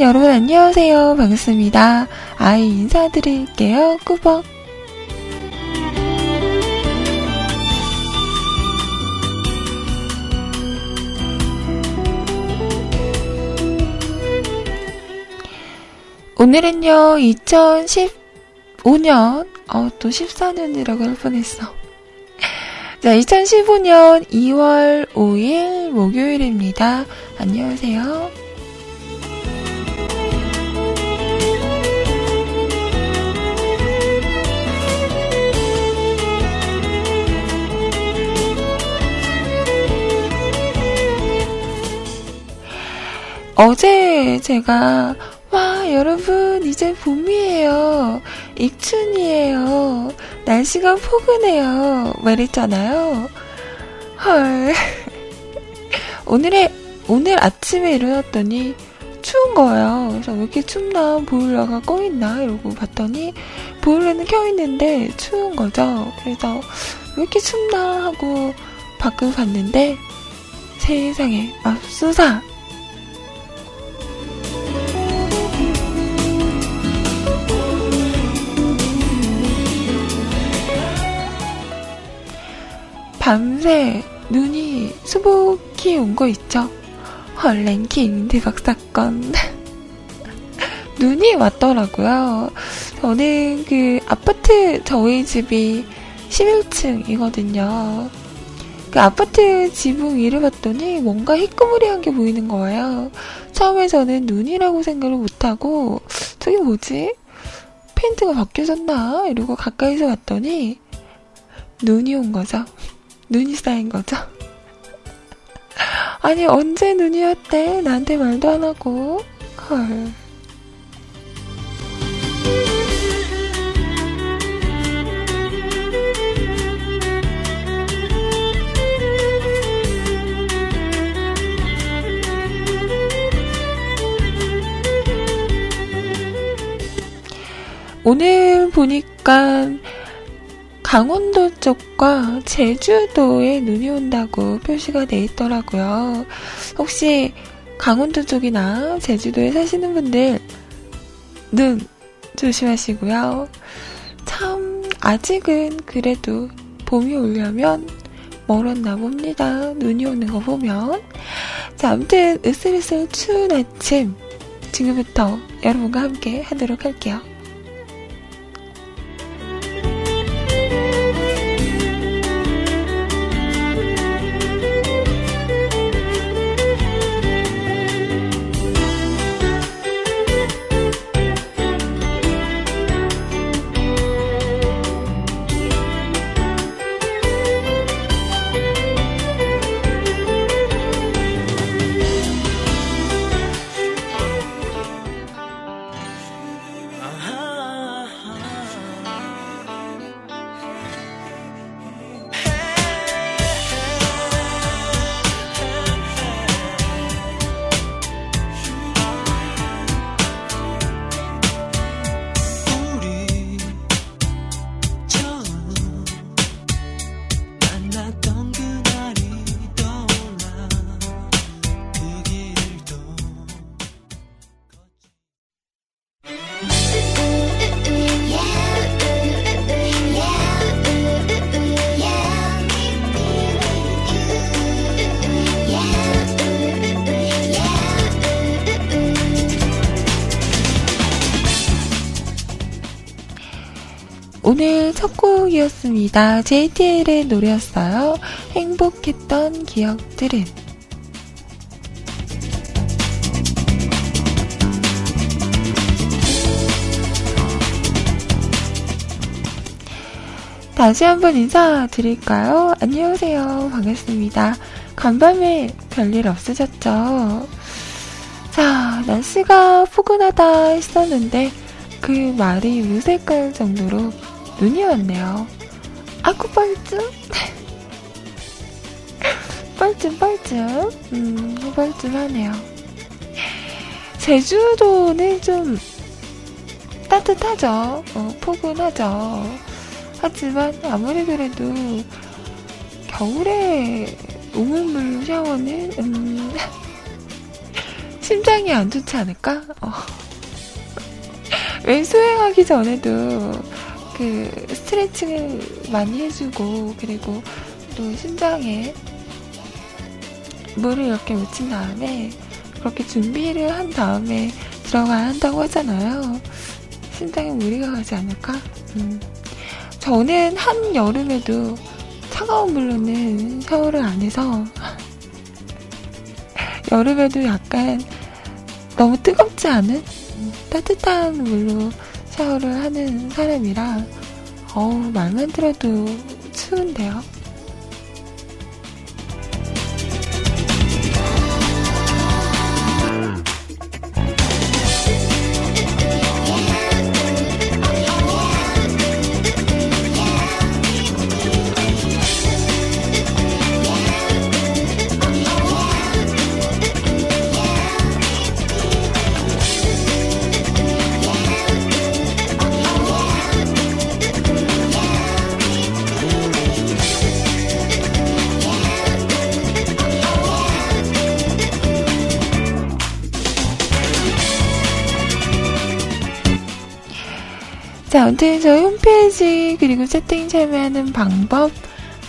여러분 안녕하세요. 반갑습니다. 아이 인사드릴게요. 꾸벅. 오늘은요, 2015년, 어, 또 14년이라고 할 뻔했어. 자, 2015년 2월 5일 목요일입니다. 안녕하세요. 어제 제가 와, 여러분, 이제 봄이에요. 입춘이에요. 날씨가 포근해요. 말했잖아요. 헐. 오늘에, 오늘 아침에 일어났더니 추운 거예요. 그래서 왜 이렇게 춥나, 보일러가 꺼있나, 이러고 봤더니, 보일러는 켜있는데 추운 거죠. 그래서 왜 이렇게 춥나 하고 밖을 봤는데, 세상에, 맙소사! 밤새 눈이 수북히 온 거 있죠? 헐랭킹 대박 사건. 눈이 왔더라고요. 저는 그 아파트 저희 집이 11층이거든요. 그 아파트 지붕 위를 봤더니 뭔가 희끄무리한 게 보이는 거예요. 처음에 저는 눈이라고 생각을 못하고 저게 뭐지? 페인트가 바뀌어졌나? 이러고 가까이서 봤더니 눈이 온 거죠. 눈이 쌓인 거죠. 아니, 언제 눈이 왔대? 나한테 말도 안 하고. 헐. 오늘 보니까 강원도 쪽과 제주도에 눈이 온다고 표시가 돼 있더라고요. 혹시 강원도 쪽이나 제주도에 사시는 분들 눈 조심하시고요. 참 아직은 그래도 봄이 오려면 멀었나 봅니다. 눈이 오는 거 보면. 자, 아무튼 으슬으슬 추운 아침 지금부터 여러분과 함께 하도록 할게요. 첫 곡이었습니다. JTL의 노래였어요. 행복했던 기억들은. 다시 한번 인사드릴까요? 안녕하세요. 반갑습니다. 간밤에 별일 없으셨죠? 자, 날씨가 포근하다 했었는데, 그 말이 무색할 정도로 눈이 왔네요. 아구 뻘쭘? 뻘쭘 뻘쭘? 음, 뻘쭘하네요. 제주도는 좀 따뜻하죠. 어, 포근하죠. 하지만 아무리 그래도 겨울에 우물물 샤워는 음, 심장이 안 좋지 않을까? 어. 왜 수행하기 전에도 그 스트레칭을 많이 해주고 그리고 또 심장에 물을 이렇게 묻힌 다음에 그렇게 준비를 한 다음에 들어가야 한다고 하잖아요. 심장에 무리가 가지 않을까? 음. 저는 한 여름에도 차가운 물로는 샤워를 안 해서 여름에도 약간 너무 뜨겁지 않은 따뜻한 물로 샤워를 하는 사람이라 어우 말만 들어도 추운데요. 아무튼 저희 홈페이지 그리고 채팅 참여하는 방법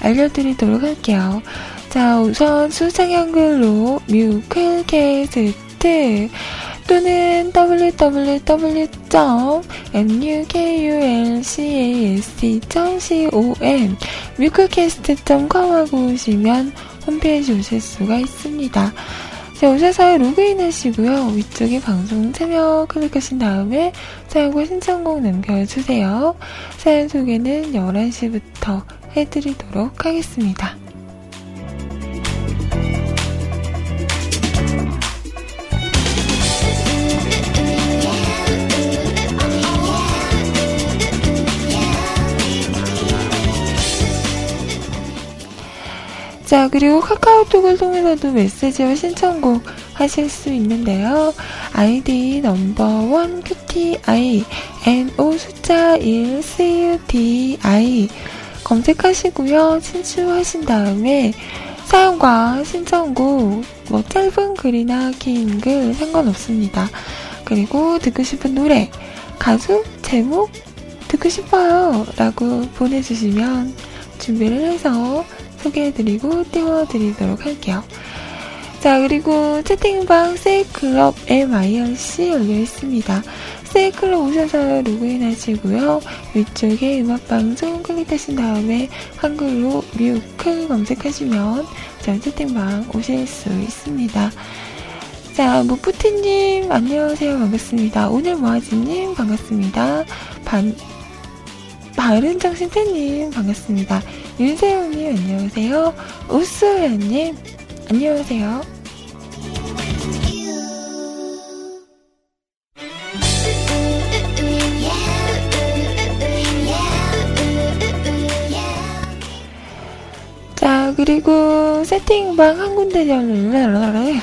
알려드리도록 할게요. 자, 우선 수상 한글로 뮤클캐스트 또는 www.mukulcast.com 뮤클캐스트.com 하고 오시면 홈페이지 오실 수가 있습니다. 자, 오셔서 로그인 하시고요. 위쪽에 방송 참여 클릭하신 다음에 사용과 신청곡 남겨주세요. 사연 소개는 11시부터 해드리도록 하겠습니다. 자, 그리고 카카오톡을 통해서도 메시지와 신청곡 하실 수 있는데요. 아이디 넘버원 QTI NO 숫자 1 CUTI 검색하시고요. 친추하신 다음에 사연과 신청곡 뭐 짧은 글이나 긴 글 상관없습니다. 그리고 듣고 싶은 노래, 가수, 제목 듣고 싶어요 라고 보내주시면 준비를 해서 소개해드리고 띄워드리도록 할게요. 자, 그리고 채팅방 세이클럽 MIRC 열려 있습니다. 세이클럽 오셔서 로그인 하시고요. 위쪽에 음악방송 클릭하신 다음에 한글로 뮤클 검색하시면 저 채팅방 오실 수 있습니다. 자, 무프티님, 안녕하세요. 반갑습니다. 오늘 모아지님, 반갑습니다. 반, 바른정신태님, 반갑습니다. 윤세영님, 안녕하세요. 우스연님, 안녕하세요. 자, 그리고 세팅방 한 군데 열려,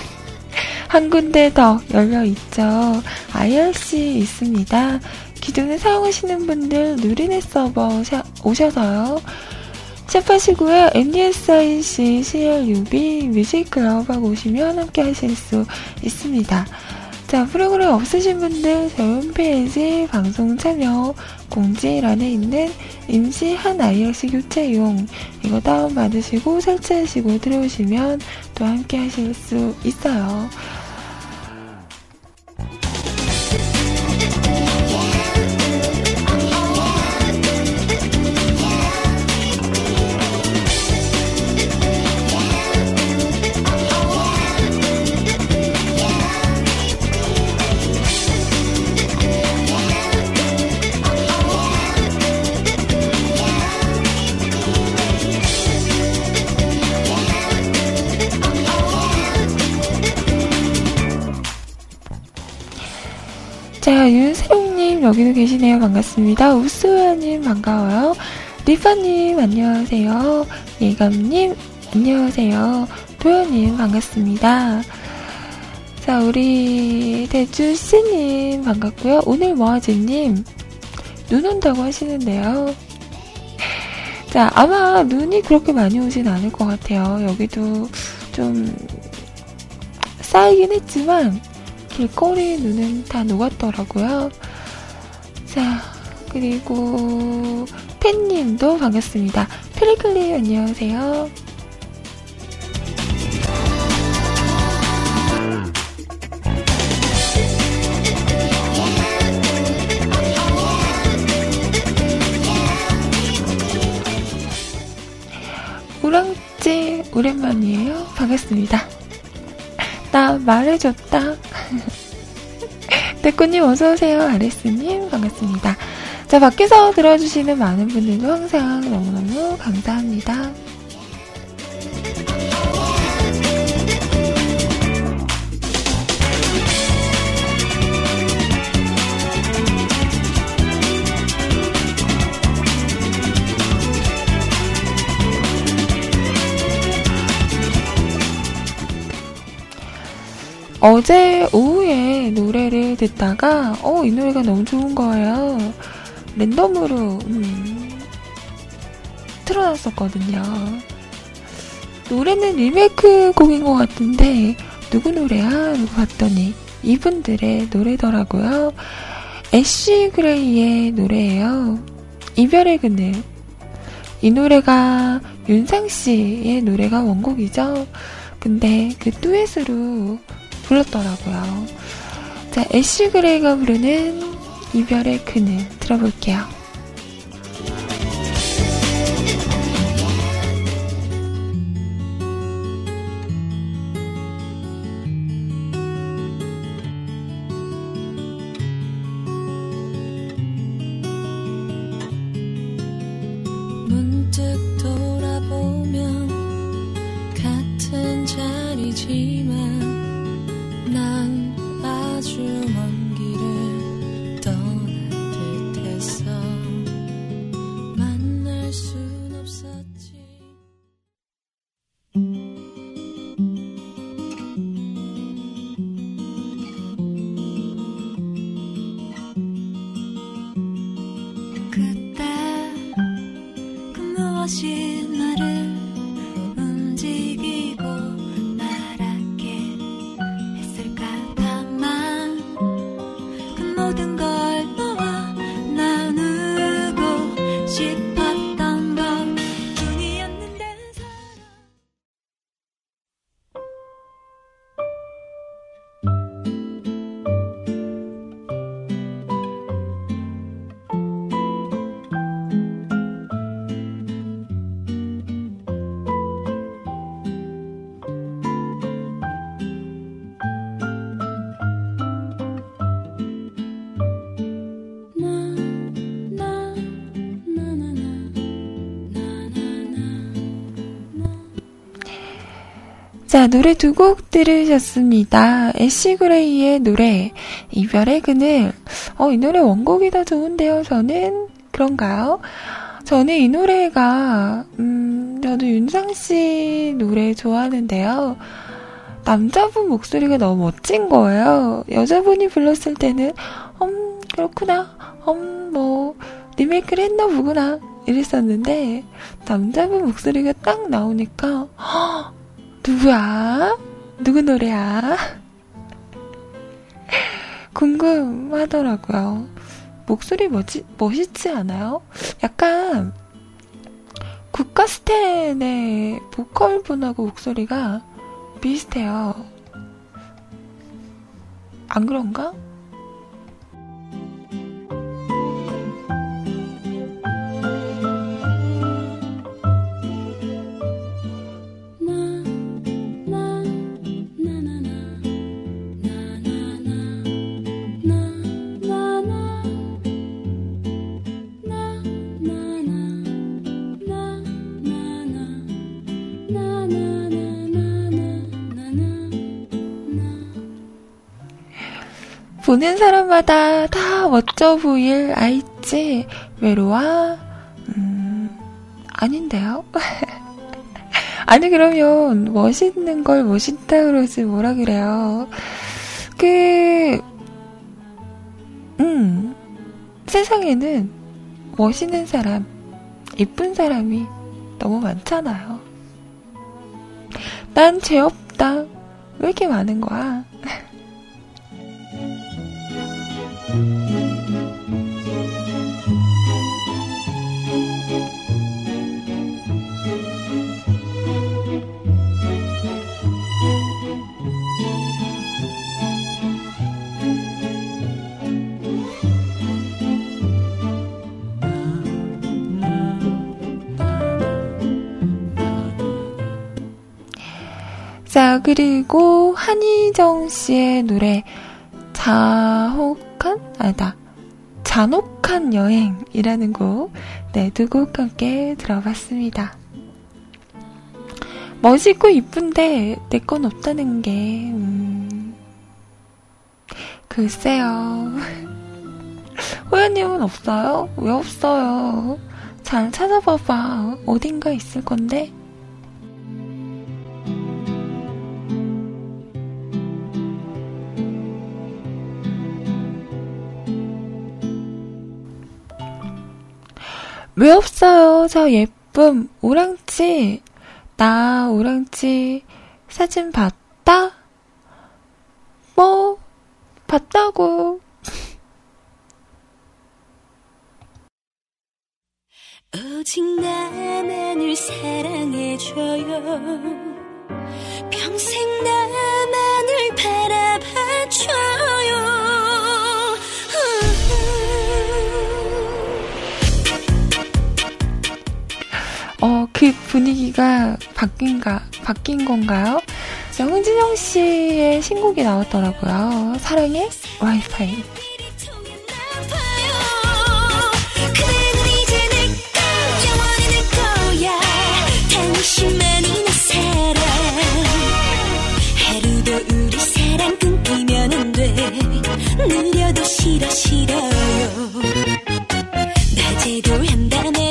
한 군데 더 열려 있죠. IRC 있습니다. 기존에 사용하시는 분들 누리넷 서버 오셔서요. 샵하시고요. MDSIC CLUB 뮤직클럽 하고 오시면 함께 하실 수 있습니다. 자, 프로그램 없으신 분들 저희 홈페이지 방송 참여 공지란에 있는 임시한 IRC 교체용 이거 다운받으시고 설치하시고 들어오시면 또 함께 하실 수 있어요. 여기도 계시네요. 반갑습니다. 우스우야님 반가워요. 리파님 안녕하세요. 예감님 안녕하세요. 도현님 반갑습니다. 자, 우리 대주씨님 반갑고요. 오늘 모아지님 눈 온다고 하시는데요. 자, 아마 눈이 그렇게 많이 오진 않을 것 같아요. 여기도 좀 쌓이긴 했지만 길거리 눈은 다 녹았더라고요. 자, 그리고 팬님도 반갑습니다. 플리클리 안녕하세요. 우랑찌 오랜만이에요. 반갑습니다. 나 말해줬다. 대꾸님 어서오세요. 아레스님 반갑습니다. 자, 밖에서 들어주시는 많은 분들도 항상 너무너무 감사합니다. 어제 오후에 노래를 듣다가 어 이 노래가 너무 좋은 거예요. 랜덤으로 음, 틀어놨었거든요. 노래는 리메이크 곡인 것 같은데 누구 노래야? 라고 봤더니 이분들의 노래더라고요. 애쉬 그레이의 노래예요. 이별의 그늘. 이 노래가 윤상 씨의 노래가 원곡이죠. 근데 그 듀엣으로 불렀더라고요. 자, 애쉬 그레이가 부르는 이별의 그늘 들어볼게요. 去吗 자, 노래 두 곡 들으셨습니다. 애쉬 그레이의 노래, 이별의 그늘. 어, 이 노래 원곡이 더 좋은데요, 저는? 그런가요? 저는 이 노래가, 음, 저도 윤상 씨 노래 좋아하는데요. 남자분 목소리가 너무 멋진 거예요. 여자분이 불렀을 때는, 음, 그렇구나. 음, 뭐, 리메이크를 했나 보구나. 이랬었는데, 남자분 목소리가 딱 나오니까, 허, 누구야? 누구 노래야? 궁금하더라고요. 목소리 멋지, 멋있지 않아요? 약간 국가스텐의 보컬분하고 목소리가 비슷해요. 안 그런가? 보는 사람마다 다 멋져 보일 아이지 외로워? 음, 아닌데요? 아니 그러면 멋있는 걸 멋있다 그러지 뭐라 그래요? 그, 음, 세상에는 멋있는 사람, 이쁜 사람이 너무 많잖아요. 난 죄 없다. 왜 이렇게 많은 거야? 자, 그리고 한희정 씨의 노래, 자혹한? 아니다. 잔혹한 여행이라는 곡, 네, 두 곡 함께 들어봤습니다. 멋있고 이쁜데, 내 건 없다는 게, 음, 글쎄요. 호연님은 없어요? 왜 없어요? 잘 찾아봐봐. 어딘가 있을 건데? 왜 없어요? 저 예쁨, 오랑지. 나 오랑지 사진 봤다? 뭐, 봤다고. 오직 나만을 사랑해줘요. 평생 나만을 바라봐줘요. 그 분위기가 바뀐가, 바뀐 건가요? 홍진영 씨의 신곡이 나왔더라고요. 사랑의 와이파이. 느려도 싫어 싫어요 낮에도 한밤에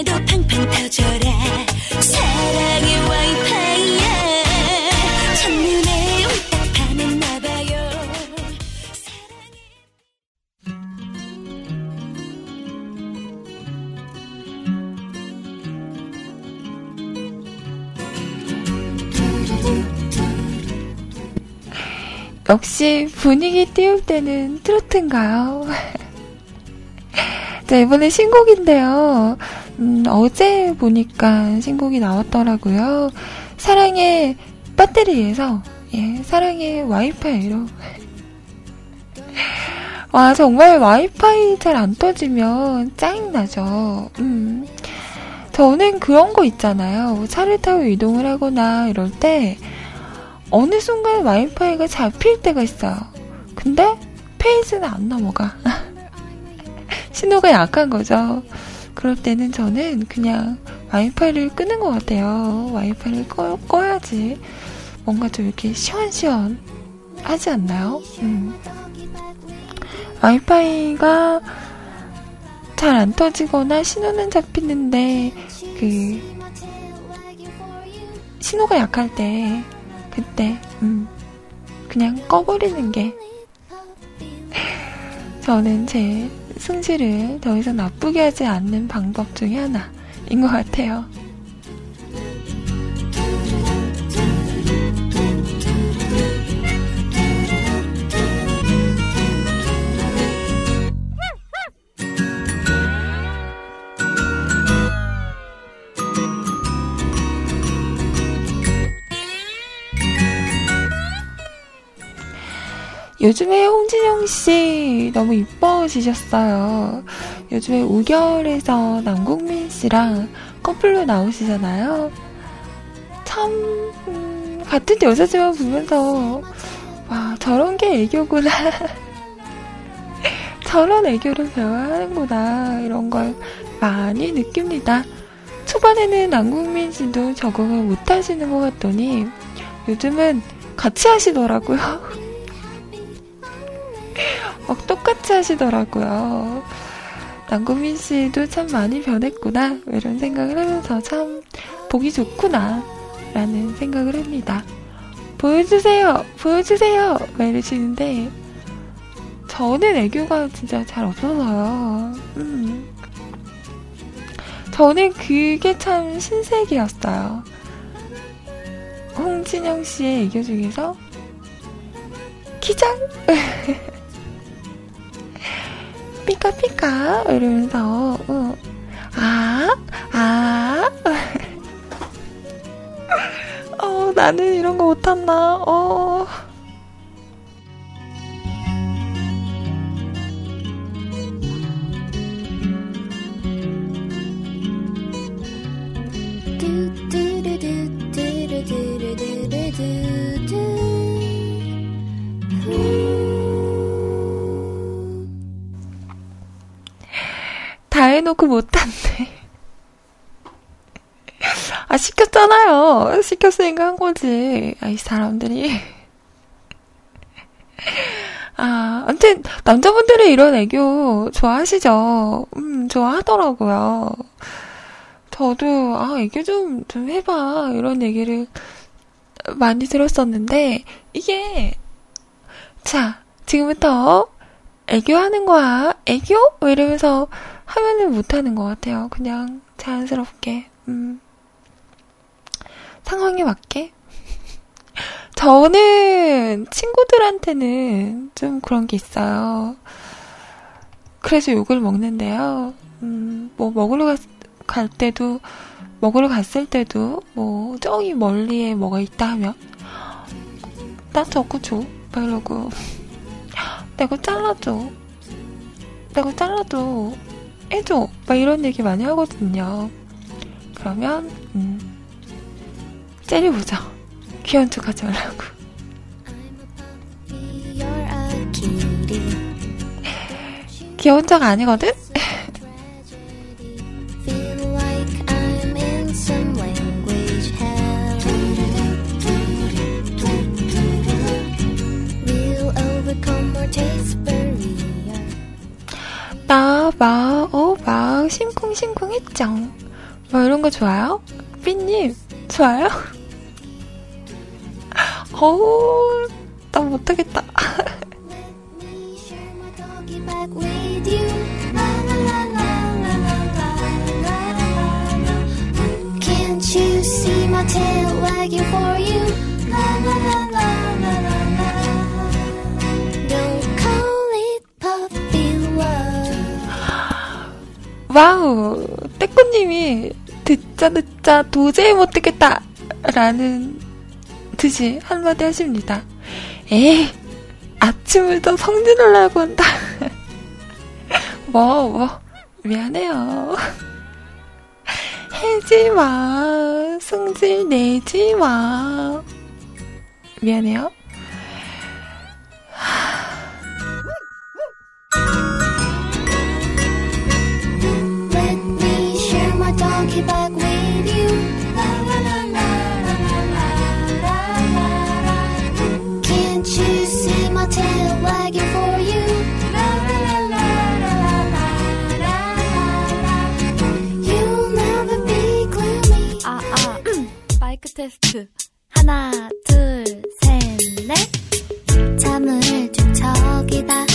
역시 분위기 띄울 때는 트로트인가요? 자, 이번에 신곡인데요. 음, 어제 보니까 신곡이 나왔더라고요. 사랑의 배터리에서, 예, 사랑의 와이파이로. 와, 정말 와이파이 잘 안 터지면 짜증나죠. 음. 저는 그런 거 있잖아요. 차를 타고 이동을 하거나 이럴 때, 어느 순간 와이파이가 잡힐 때가 있어요. 근데 페이지는 안 넘어가. 신호가 약한 거죠. 그럴 때는 저는 그냥 와이파이를 끄는 것 같아요. 와이파이를 꺼, 꺼야지. 뭔가 좀 이렇게 시원시원 하지 않나요? 음. 와이파이가 잘 안 터지거나 신호는 잡히는데, 그, 신호가 약할 때, 그때, 음, 그냥 꺼버리는 게, 저는 제 승질을 더 이상 나쁘게 하지 않는 방법 중에 하나인 것 같아요. 요즘에 홍진영 씨 너무 이뻐지셨어요. 요즘에 우결에서 남궁민 씨랑 커플로 나오시잖아요. 참, 음, 같은 여자지만 보면서, 와, 저런 게 애교구나. 저런 애교를 배워야 하는구나. 이런 걸 많이 느낍니다. 초반에는 남궁민 씨도 적응을 못 하시는 것 같더니, 요즘은 같이 하시더라고요. 막 똑같이 하시더라고요. 남구민 씨도 참 많이 변했구나. 이런 생각을 하면서 참 보기 좋구나. 라는 생각을 합니다. 보여주세요! 보여주세요! 막 이러시는데, 저는 애교가 진짜 잘 없어서요. 음. 저는 그게 참 신세계였어요. 홍진영 씨의 애교 중에서, 키장! 삐까삐까 이러면서 어. 아, 아. 어, 나는 이런 거 못한다. 어. 그 못한대. 아, 시켰잖아요. 시켰으니까 한 거지. 아, 이 사람들이. 아, 아무튼, 남자분들이 이런 애교 좋아하시죠? 음, 좋아하더라고요. 저도, 아, 애교 좀, 좀 해봐. 이런 얘기를 많이 들었었는데, 이게, 자, 지금부터 애교하는 거야. 애교? 뭐 이러면서 하면은 못하는 것 같아요. 그냥 자연스럽게, 음. 상황에 맞게. 저는 친구들한테는 좀 그런 게 있어요. 그래서 욕을 먹는데요. 음, 뭐 먹으러 갔, 갈 때도 먹으러 갔을 때도 뭐 저기 멀리에 뭐가 있다 하면 나 저거 줘. 막 이러고 내가 잘라줘. 내가 잘라줘. 해줘. 막 이런 얘기 많이 하거든요. 그러면 음, 째려보자. 귀여운 척 하지 말라고. 귀여운 척 아니거든? 나, 막, 어, 막, 심쿵심쿵 했죠. 뭐 이런 거 좋아요? 삐님, 좋아요? 어우, 나 못하겠다. 와우, 떼꾸님이 듣자 듣자 도저히 못 듣겠다 라는 듯이 한마디 하십니다. 에이, 아침부터 성질을 내고 한다. 뭐, 뭐, 미안해요. 해지 마. 승질 내지 마. 미안해요. Let donkey bag with you. La la la la la la la la la. Can't you see my tail wagging for you? La la la la la la la la. You'll never be gloomy. 아, 아, 마이크 테스트. 하나, 둘, 셋, 넷. 잠을 뒤척이다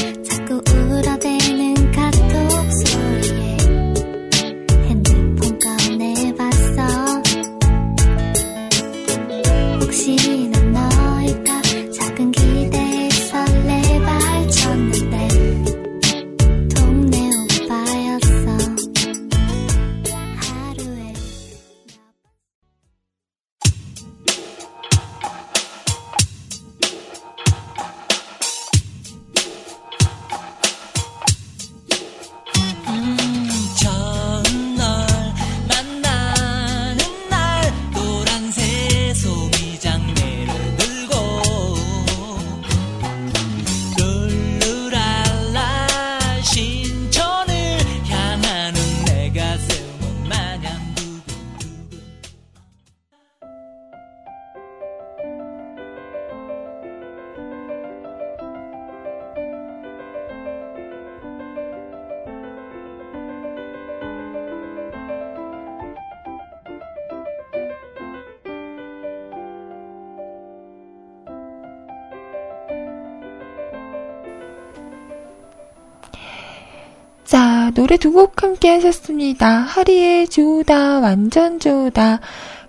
노래 두 곡 함께 하셨습니다. 하리의 좋다, 완전 좋다.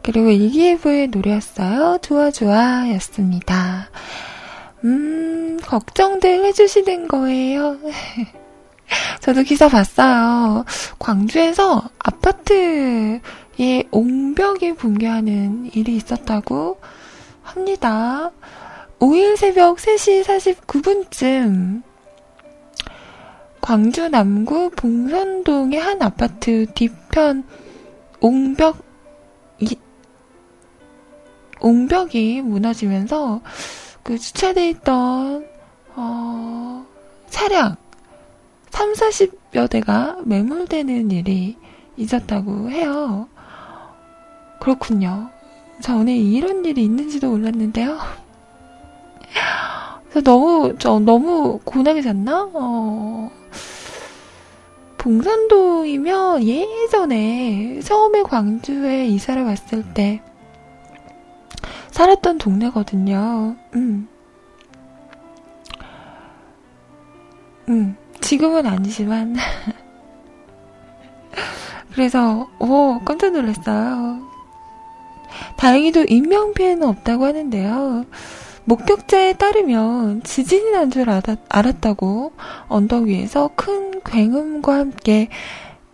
그리고 일기예보의 노래였어요. 좋아, 좋아 였습니다. 음, 걱정들 해주시는 거예요. 저도 기사 봤어요. 광주에서 아파트에 옹벽이 붕괴하는 일이 있었다고 합니다. 5일 새벽 3시 49분쯤 광주 남구 봉선동의 한 아파트 뒤편 옹벽 이, 옹벽이 무너지면서 그 주차돼 있던 어, 차량 3, 40몇 애가 매몰되는 일이 있었다고 해요. 그렇군요. 전에 이런 일이 있는지도 몰랐는데요. 그래서 너무, 저 너무 고나게 잤나? 어, 봉산도이면 예전에 처음에 광주에 이사를 왔을 때 살았던 동네거든요. 음. 음, 지금은 아니지만. 그래서, 오, 깜짝 놀랐어요. 다행히도 인명피해는 없다고 하는데요. 목격자에 따르면 지진이 난 줄 알았다고 언덕 위에서 큰 굉음과 함께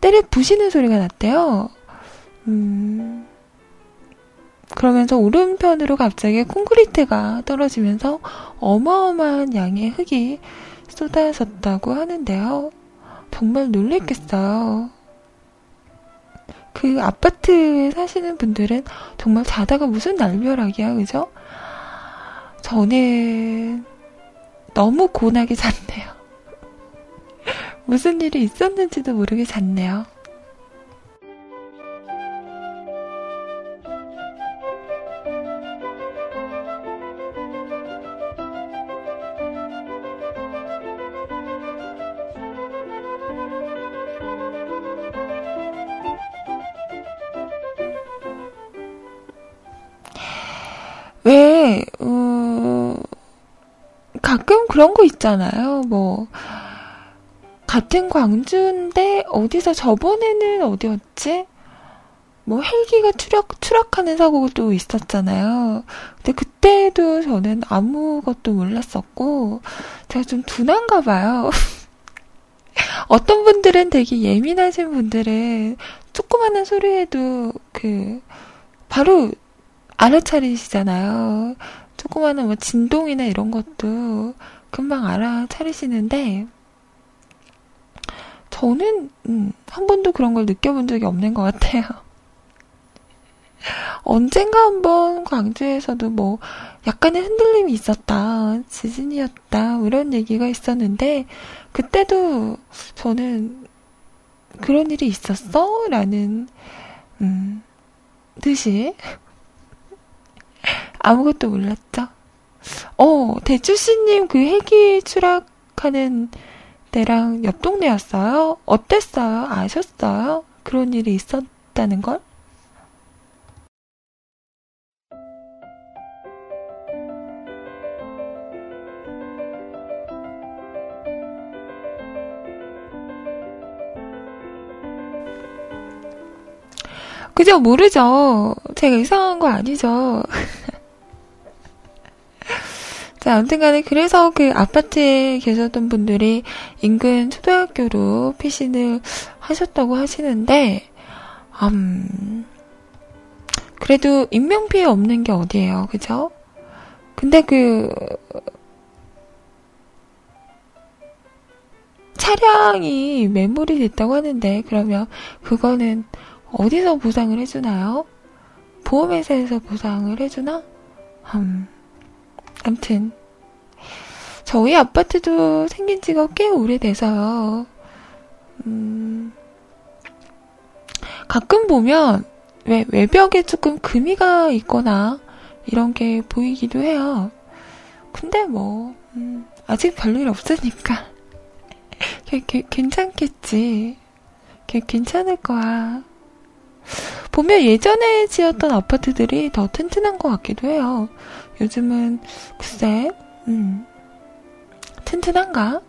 때려 부시는 소리가 났대요. 음, 그러면서 오른편으로 갑자기 콘크리트가 떨어지면서 어마어마한 양의 흙이 쏟아졌다고 하는데요. 정말 놀랬겠어요. 그 아파트에 사시는 분들은 정말 자다가 무슨 날벼락이야, 그죠? 저는 너무 고나게 잤네요. 무슨 일이 있었는지도 모르게 잤네요. 가끔 그런 거 있잖아요. 뭐, 같은 광주인데, 어디서 저번에는 어디였지? 뭐, 헬기가 추락, 추락하는 사고도 있었잖아요. 근데 그때도 저는 아무것도 몰랐었고, 제가 좀 둔한가 봐요. 어떤 분들은 되게 예민하신 분들은 조그마한 소리에도 그, 바로 알아차리시잖아요. 조그마한 뭐 진동이나 이런 것도 금방 알아차리시는데, 저는, 음, 한 번도 그런 걸 느껴본 적이 없는 것 같아요. 언젠가 한번 광주에서도 뭐, 약간의 흔들림이 있었다, 지진이었다, 뭐 이런 얘기가 있었는데, 그때도 저는 그런 일이 있었어? 라는, 음, 듯이 아무것도 몰랐죠. 어, 대추씨님 그 헬기 추락하는 데랑 옆 동네였어요? 어땠어요? 아셨어요? 그런 일이 있었다는 걸? 그죠? 모르죠. 제가 이상한 거 아니죠. 자, 아무튼 간에 그래서 그 아파트에 계셨던 분들이 인근 초등학교로 피신을 하셨다고 하시는데, 음, 그래도 인명피해 없는 게 어디예요. 그죠? 근데 그, 차량이 매몰이 됐다고 하는데, 그러면 그거는 어디서 보상을 해주나요? 보험회사에서 보상을 해주나? 음, 암튼, 저희 아파트도 생긴 지가 꽤 오래돼서요. 음, 가끔 보면, 왜, 외벽에 조금 금이가 있거나, 이런 게 보이기도 해요. 근데 뭐, 음, 아직 별일 없으니까. 괜찮겠지. 괜찮을 거야. 보면 예전에 지었던 아파트들이 더 튼튼한 것 같기도 해요. 요즘은 글쎄, 음, 튼튼한가?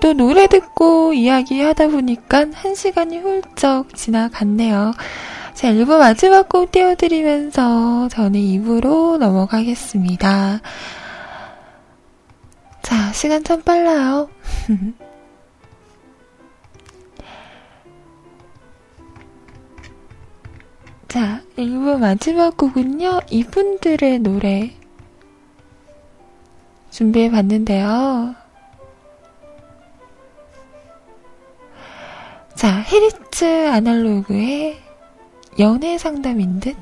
또 노래 듣고 이야기 하다 보니까 한 시간이 훌쩍 지나갔네요. 자, 1부 마지막 곡 띄워드리면서 저는 2부로 넘어가겠습니다. 자, 시간 참 빨라요. 자, 1부 마지막 곡은요, 이분들의 노래 준비해 봤는데요. 자, 헤리츠 아날로그의 연애 상담인 듯?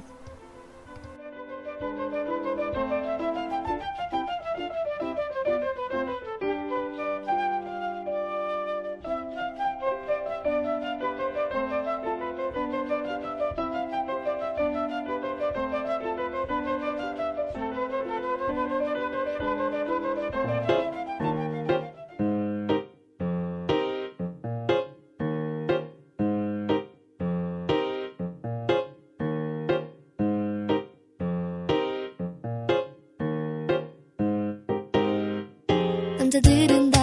남자들은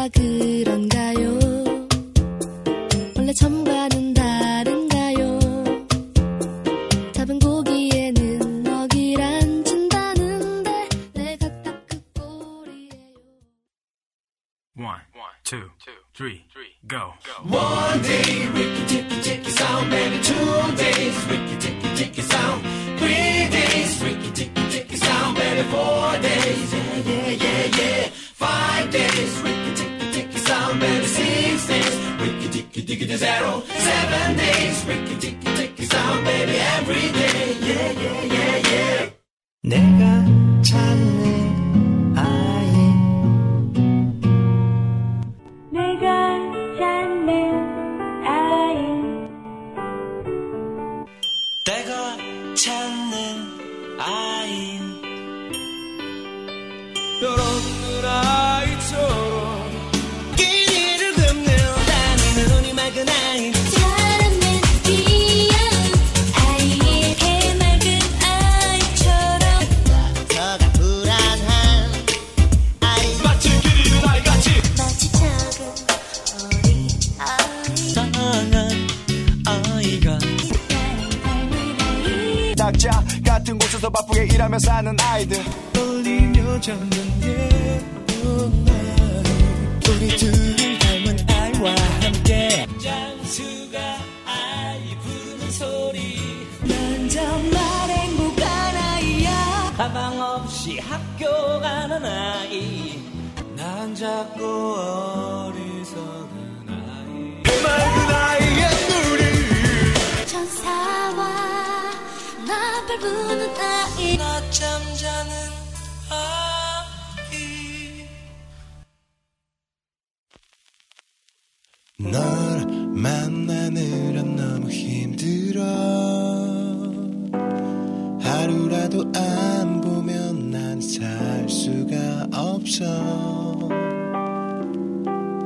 없어.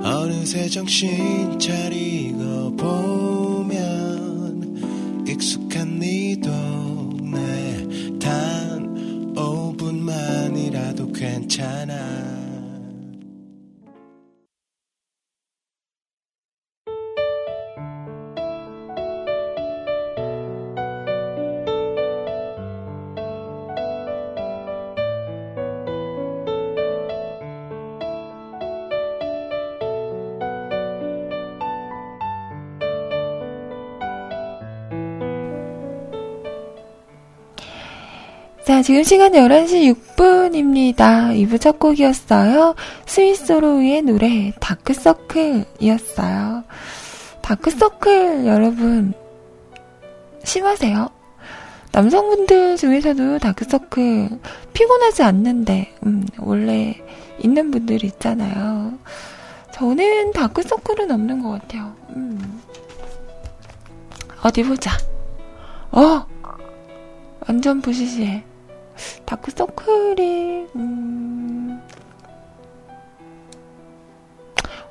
어느새 정신 차리고 보면 익숙한 네 자, 지금 시간 11시 6분입니다. 2부 첫 곡이었어요. 스위스로우의 노래, 다크서클이었어요. 다크서클 여러분, 심하세요? 남성분들 중에서도 다크서클 피곤하지 않는데, 음, 원래 있는 분들 있잖아요. 저는 다크서클은 없는 것 같아요. 음. 어디 보자. 어! 완전 부시시해. 다크서클이, 음,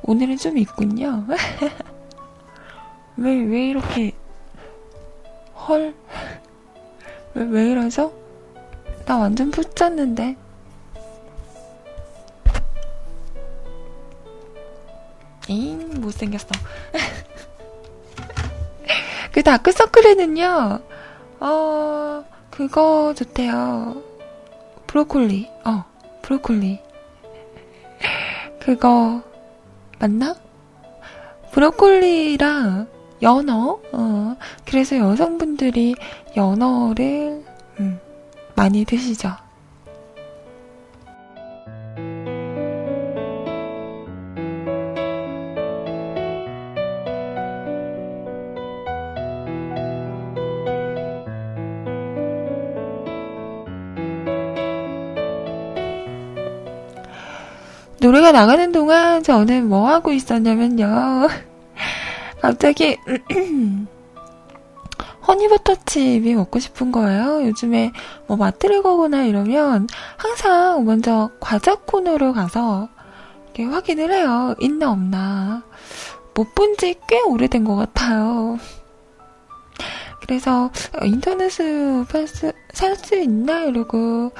오늘은 좀 있군요. 왜, 왜 이렇게, 헐. 왜, 왜 이러죠? 나 완전 붙였는데. 잉, 못생겼어. 그 다크서클에는요, 어, 그거 좋대요. 브로콜리. 어, 브로콜리. 그거, 맞나? 브로콜리랑 연어? 어, 그래서 여성분들이 연어를, 음, 많이 드시죠. 노래가 나가는 동안 저는 뭐 하고 있었냐면요. 갑자기 허니버터칩이 먹고 싶은 거예요. 요즘에 뭐 마트를 가거나 이러면 항상 먼저 과자 코너로 가서 이렇게 확인을 해요. 있나 없나. 못 본 지 꽤 오래된 것 같아요. 그래서 인터넷으로 살수 있나 이러고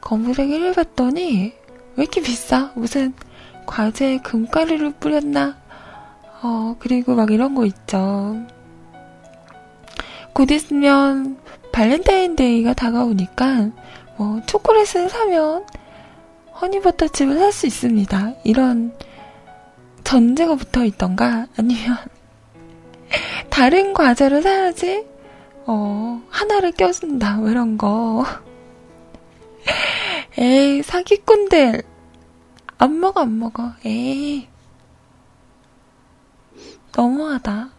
검색을 해봤더니 왜 이렇게 비싸? 무슨 과제에 금가루를 뿌렸나? 어, 그리고 막 이런 거 있죠. 곧 있으면 발렌타인데이가 다가오니까 뭐 초콜릿을 사면 허니버터칩을 살 수 있습니다. 이런 전제가 붙어 있던가 아니면 다른 과자를 사야지 어 하나를 껴준다 뭐 이런 거 에이 사기꾼들. 안 먹어 안 먹어. 에이. 너무하다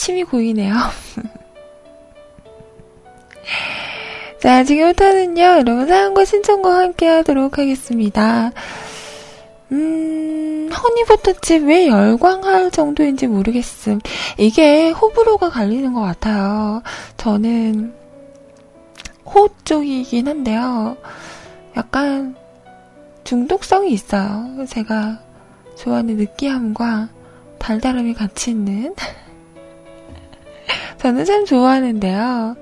침이 고이네요. 자, 지금부터는요, 여러분 사연과 신청과 함께 하도록 하겠습니다. 음, 허니버터칩 왜 열광할 정도인지 모르겠음. 이게 호불호가 갈리는 것 같아요. 저는 호 쪽이긴 한데요. 약간 중독성이 있어요. 제가 좋아하는 느끼함과 달달함이 같이 있는. 저는 참 좋아하는데요.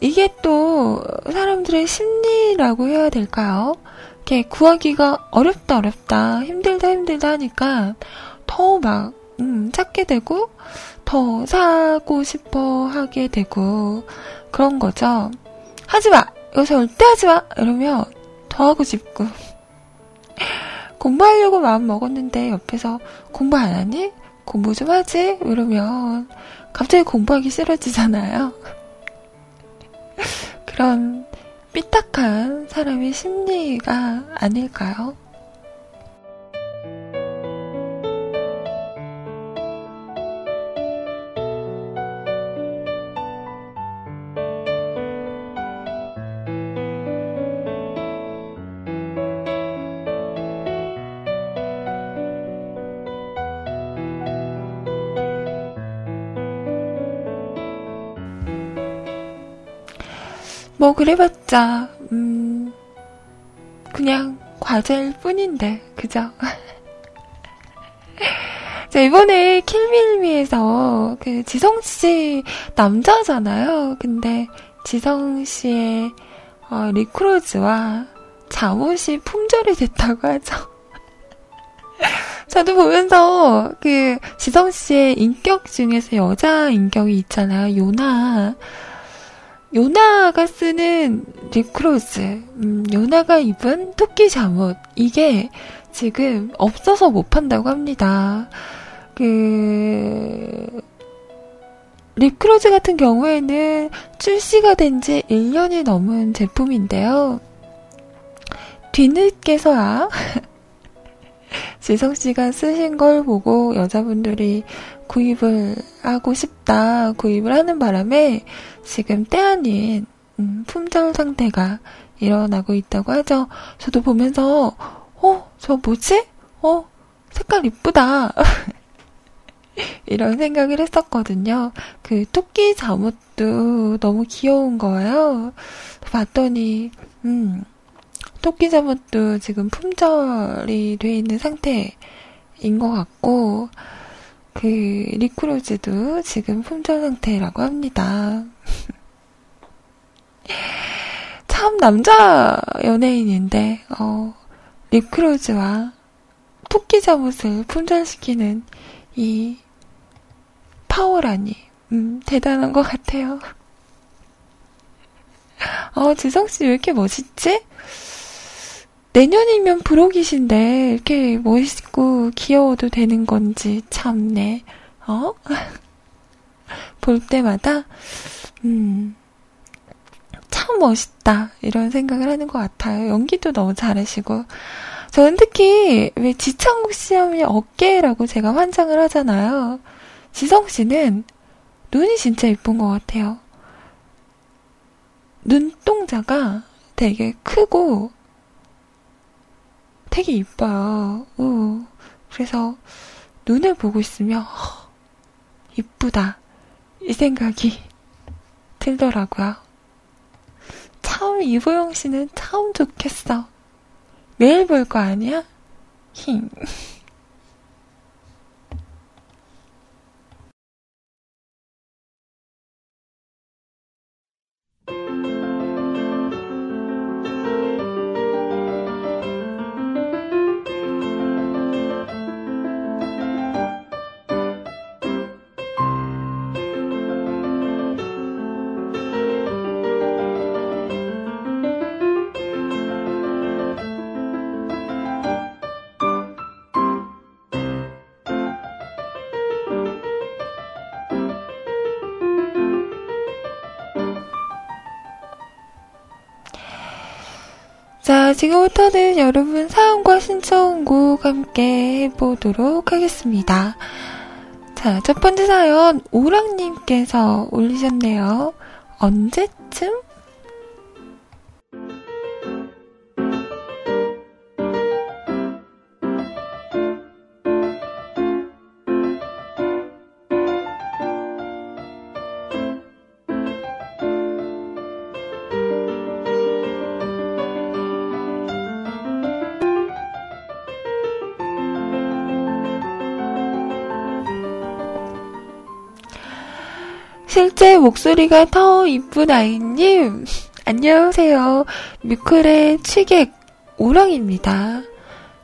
이게 또 사람들의 심리라고 해야 될까요? 이렇게 구하기가 어렵다, 어렵다, 힘들다, 힘들다 하니까 더 막, 음, 찾게 되고, 더 사고 싶어 하게 되고, 그런 거죠. 하지 마! 이거 절대 하지 마! 이러면 더 하고 싶고. 공부하려고 마음 먹었는데 옆에서 공부 안 하니? 공부 좀 하지? 이러면 갑자기 공부하기 싫어지잖아요. 그런 삐딱한 사람의 심리가 아닐까요? 뭐 그래봤자 음 그냥 과제일 뿐인데 그죠? 자 이번에 킬밀미에서 그 지성 씨 남자잖아요. 근데 지성 씨의 어, 리크로즈와 잠옷이 품절이 됐다고 하죠. 저도 보면서 그 지성 씨의 인격 중에서 여자 인격이 있잖아요. 요나. 요나가 쓰는 리크로즈, 음, 요나가 입은 토끼 잠옷, 이게 지금 없어서 못 판다고 합니다. 그, 립크로즈 같은 경우에는 출시가 된 지 1년이 넘은 제품인데요. 뒤늦게서야 지성 씨가 쓰신 걸 보고 여자분들이 구입을 하고 싶다 구입을 하는 바람에 지금 때 아닌 음, 품절 상태가 일어나고 있다고 하죠. 저도 보면서 어, 저 뭐지? 어, 색깔 이쁘다. 이런 생각을 했었거든요. 그 토끼 잠옷도 너무 귀여운 거예요. 봤더니 음, 토끼 잠옷도 지금 품절이 돼 있는 상태인 것 같고, 그, 리크로즈도 지금 품절 상태라고 합니다. 참, 남자 연예인인데, 어, 리크로즈와 토끼 잠옷을 품절시키는 이 파워라니, 음, 대단한 것 같아요. 어, 지성 씨 왜 이렇게 멋있지? 내년이면 불혹이신데 이렇게 멋있고 귀여워도 되는 건지 참네. 어? 볼 때마다 음. 참 멋있다 이런 생각을 하는 것 같아요. 연기도 너무 잘하시고 저는 특히 왜 지창욱 씨 하면 어깨라고 제가 환장을 하잖아요. 지성 씨는 눈이 진짜 예쁜 것 같아요. 눈동자가 되게 크고 되게 이뻐요. 우. 그래서 눈을 보고 있으면 허, 이쁘다 이 생각이 들더라고요. 참 이보영 씨는 참 좋겠어. 매일 볼 거 아니야? 힝. 지금부터는 여러분 사연과 신청곡 함께 해보도록 하겠습니다. 자, 첫 번째 사연, 오랑님께서 올리셨네요. 언제쯤? 실제 목소리가 더 이쁜 아이님, 안녕하세요. 뮤클의 취객 오랑입니다.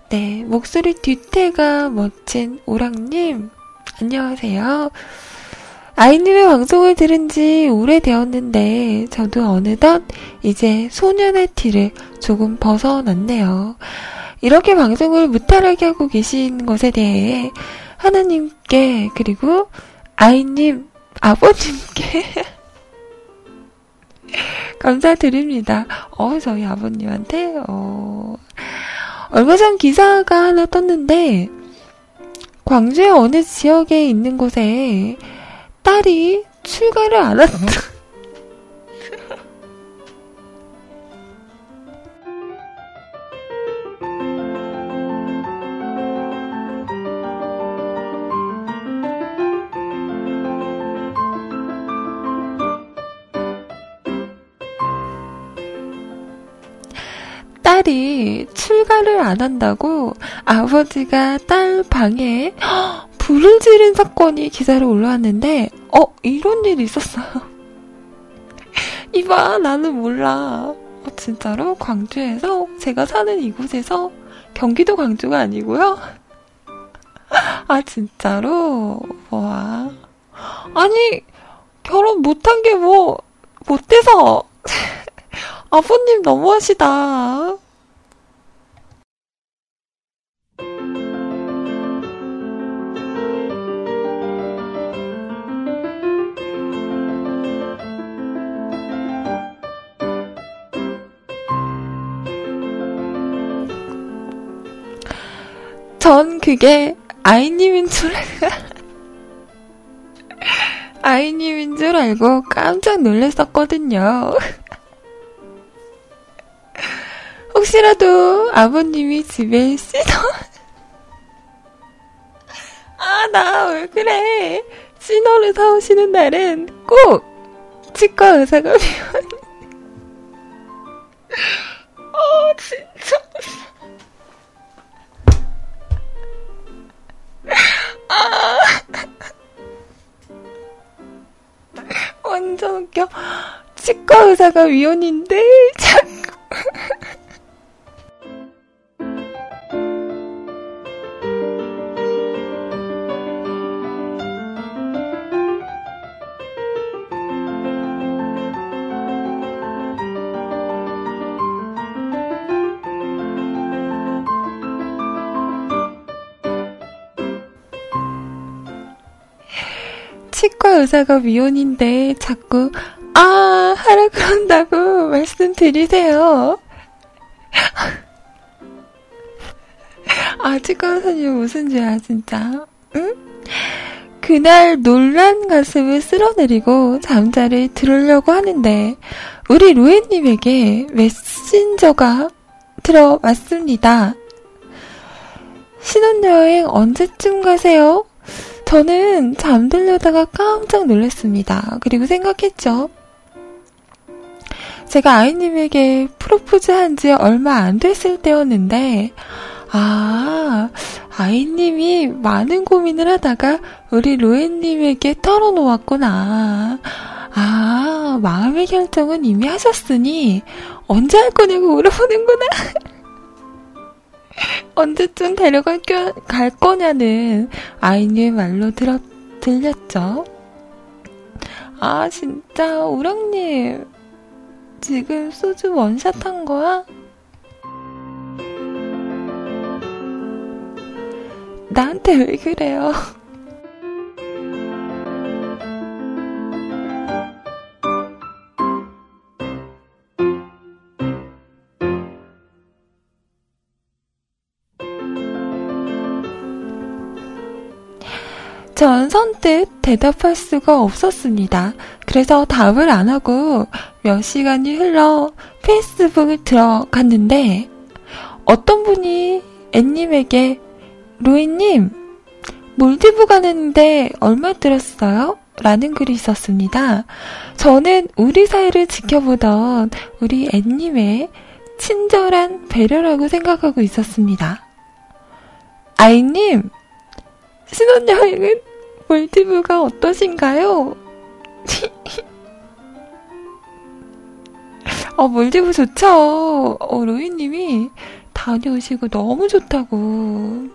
네, 목소리 뒤태가 멋진 오랑님, 안녕하세요. 아이님의 방송을 들은 지 오래되었는데, 저도 어느덧 이제 소년의 티를 조금 벗어났네요. 이렇게 방송을 무탈하게 하고 계신 것에 대해 하나님께, 그리고 아이님, 아버님께 감사드립니다. 어, 저희 아버님한테, 어, 얼마 전 기사가 하나 떴는데, 광주의 어느 지역에 있는 곳에 딸이 출가를 안 한다. 딸이 출가를 안 한다고 아버지가 딸 방에 불을 지른 사건이 기사로 올라왔는데, 어, 이런 일이 있었어요. 이봐, 나는 몰라. 어, 진짜로? 광주에서? 제가 사는 이곳에서? 경기도 광주가 아니고요? 아, 진짜로? 와. 아니, 결혼 못한 게 뭐, 못돼서. 아버님 너무하시다. 전 그게 아이님인 줄 아이님인 줄 알고 깜짝 놀랐었거든요. 혹시라도 아버님이 집에 씻어 아, 나 왜 그래? 신호를 사오시는 날은 꼭 치과 의사가 필요한 어, 진짜. 완전 웃겨. 치과 의사가 위원인데, 자꾸. 치과 의사가 미혼인데 자꾸 아 하라 그런다고 말씀드리세요. 아 치과 의사님 무슨 죄야 진짜? 응? 그날 놀란 가슴을 쓸어내리고 잠자리 들으려고 하는데 우리 로엔님에게 메신저가 들어왔습니다. 신혼여행 언제쯤 가세요? 저는 잠들려다가 깜짝 놀랐습니다. 그리고 생각했죠. 제가 아이님에게 프로포즈 한 지 얼마 안 됐을 때였는데, 아, 아이님이 많은 고민을 하다가 우리 로엔님에게 털어놓았구나. 아, 마음의 결정은 이미 하셨으니 언제 할 거냐고 물어보는구나. 언제쯤 데려갈 겨, 갈 거냐는 아이님의 말로 들었, 들렸죠. 아, 진짜, 우랑님. 지금 소주 원샷 한 거야? 나한테 왜 그래요? 전 선뜻 대답할 수가 없었습니다. 그래서 답을 안 하고 몇 시간이 흘러 페이스북을 들어갔는데 어떤 분이 앤님에게 로이님 몰디브 가는데 얼마 들었어요? 라는 글이 있었습니다. 저는 우리 사이를 지켜보던 우리 앤님의 친절한 배려라고 생각하고 있었습니다. 아이님, 신혼여행은 몰디브가 어떠신가요? 어, 몰디브 좋죠. 어, 로이님이 다녀오시고 너무 좋다고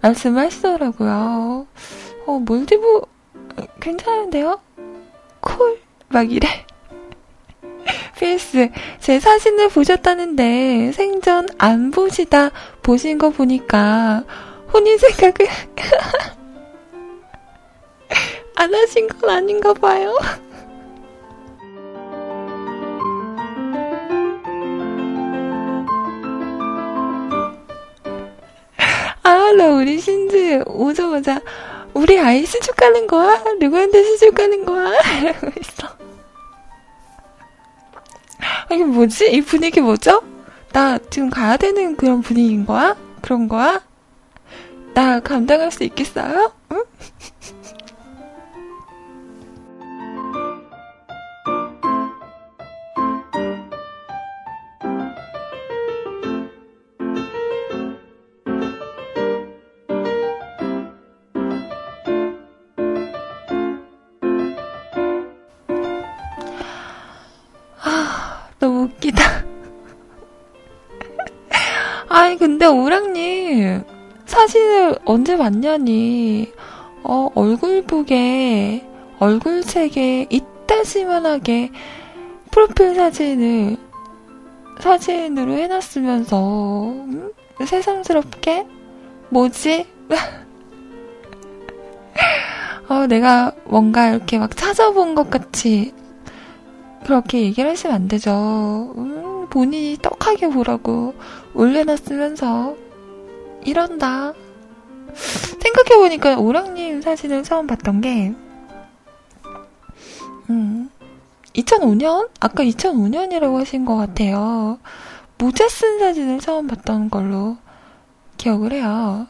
말씀하시더라고요. 어, 몰디브 괜찮은데요? 콜? 막 이래. PS, 제 사진을 보셨다는데 생전 안 보시다 보신 거 보니까 혼인 생각을 안 하신 건 아닌가 봐요. 아, 나 우리 신지 오자마자 우리 아이 시집 가는 거야? 누구한테 시집 가는 거야? 이러고 있어. 아, 이게 뭐지? 이 분위기 뭐죠? 나 지금 가야 되는 그런 분위기인 거야? 그런 거야? 나 감당할 수 있겠어요? 응? 근데 오랑님, 사진을 언제 봤냐니, 어, 얼굴북에, 얼굴책에 이따시만하게 프로필 사진을 사진으로 해놨으면서, 음? 새삼스럽게? 뭐지? 어, 내가 뭔가 이렇게 막 찾아본 것 같이 그렇게 얘기를 하시면 안 되죠. 음, 본인이 떡하게 보라고 올려놨으면서 이런다. 생각해보니까 오랑님 사진을 처음 봤던 게, 음, 2005년? 아까 2005년이라고 하신 것 같아요. 모자 쓴 사진을 처음 봤던 걸로 기억을 해요.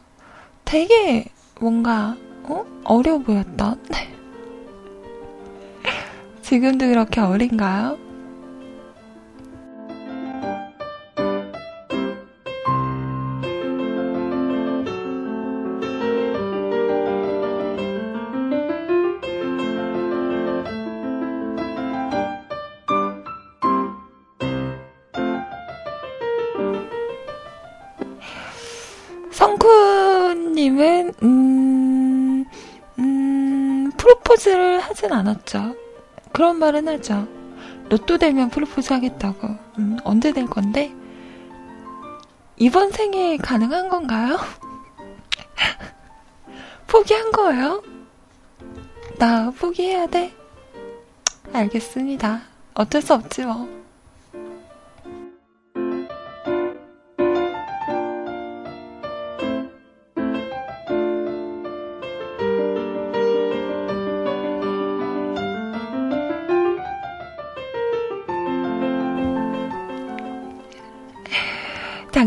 되게 뭔가, 어? 어려 보였던? 지금도 그렇게 어린가요? 프로포즈를 하진 않았죠. 그런 말은 하죠. 로또 되면 프로포즈 하겠다고. 음, 언제 될 건데? 이번 생에 가능한 건가요? 포기한 거예요? 나 포기해야 돼? 알겠습니다. 어쩔 수 없지 뭐.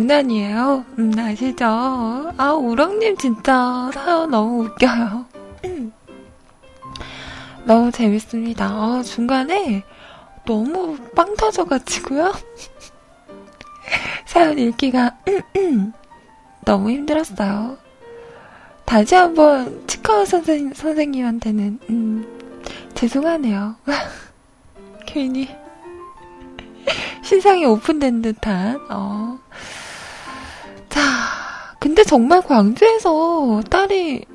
장난이에요. 음, 아시죠? 아, 우렁님 진짜 사연 너무 웃겨요. 너무 재밌습니다. 아, 중간에 너무 빵 터져가지고요. 사연 읽기가 너무 힘들었어요. 다시 한번 치카오 선생, 선생님한테는 음, 죄송하네요. 괜히 신상이 오픈된 듯한 어. 자, 근데 정말 광주에서 딸이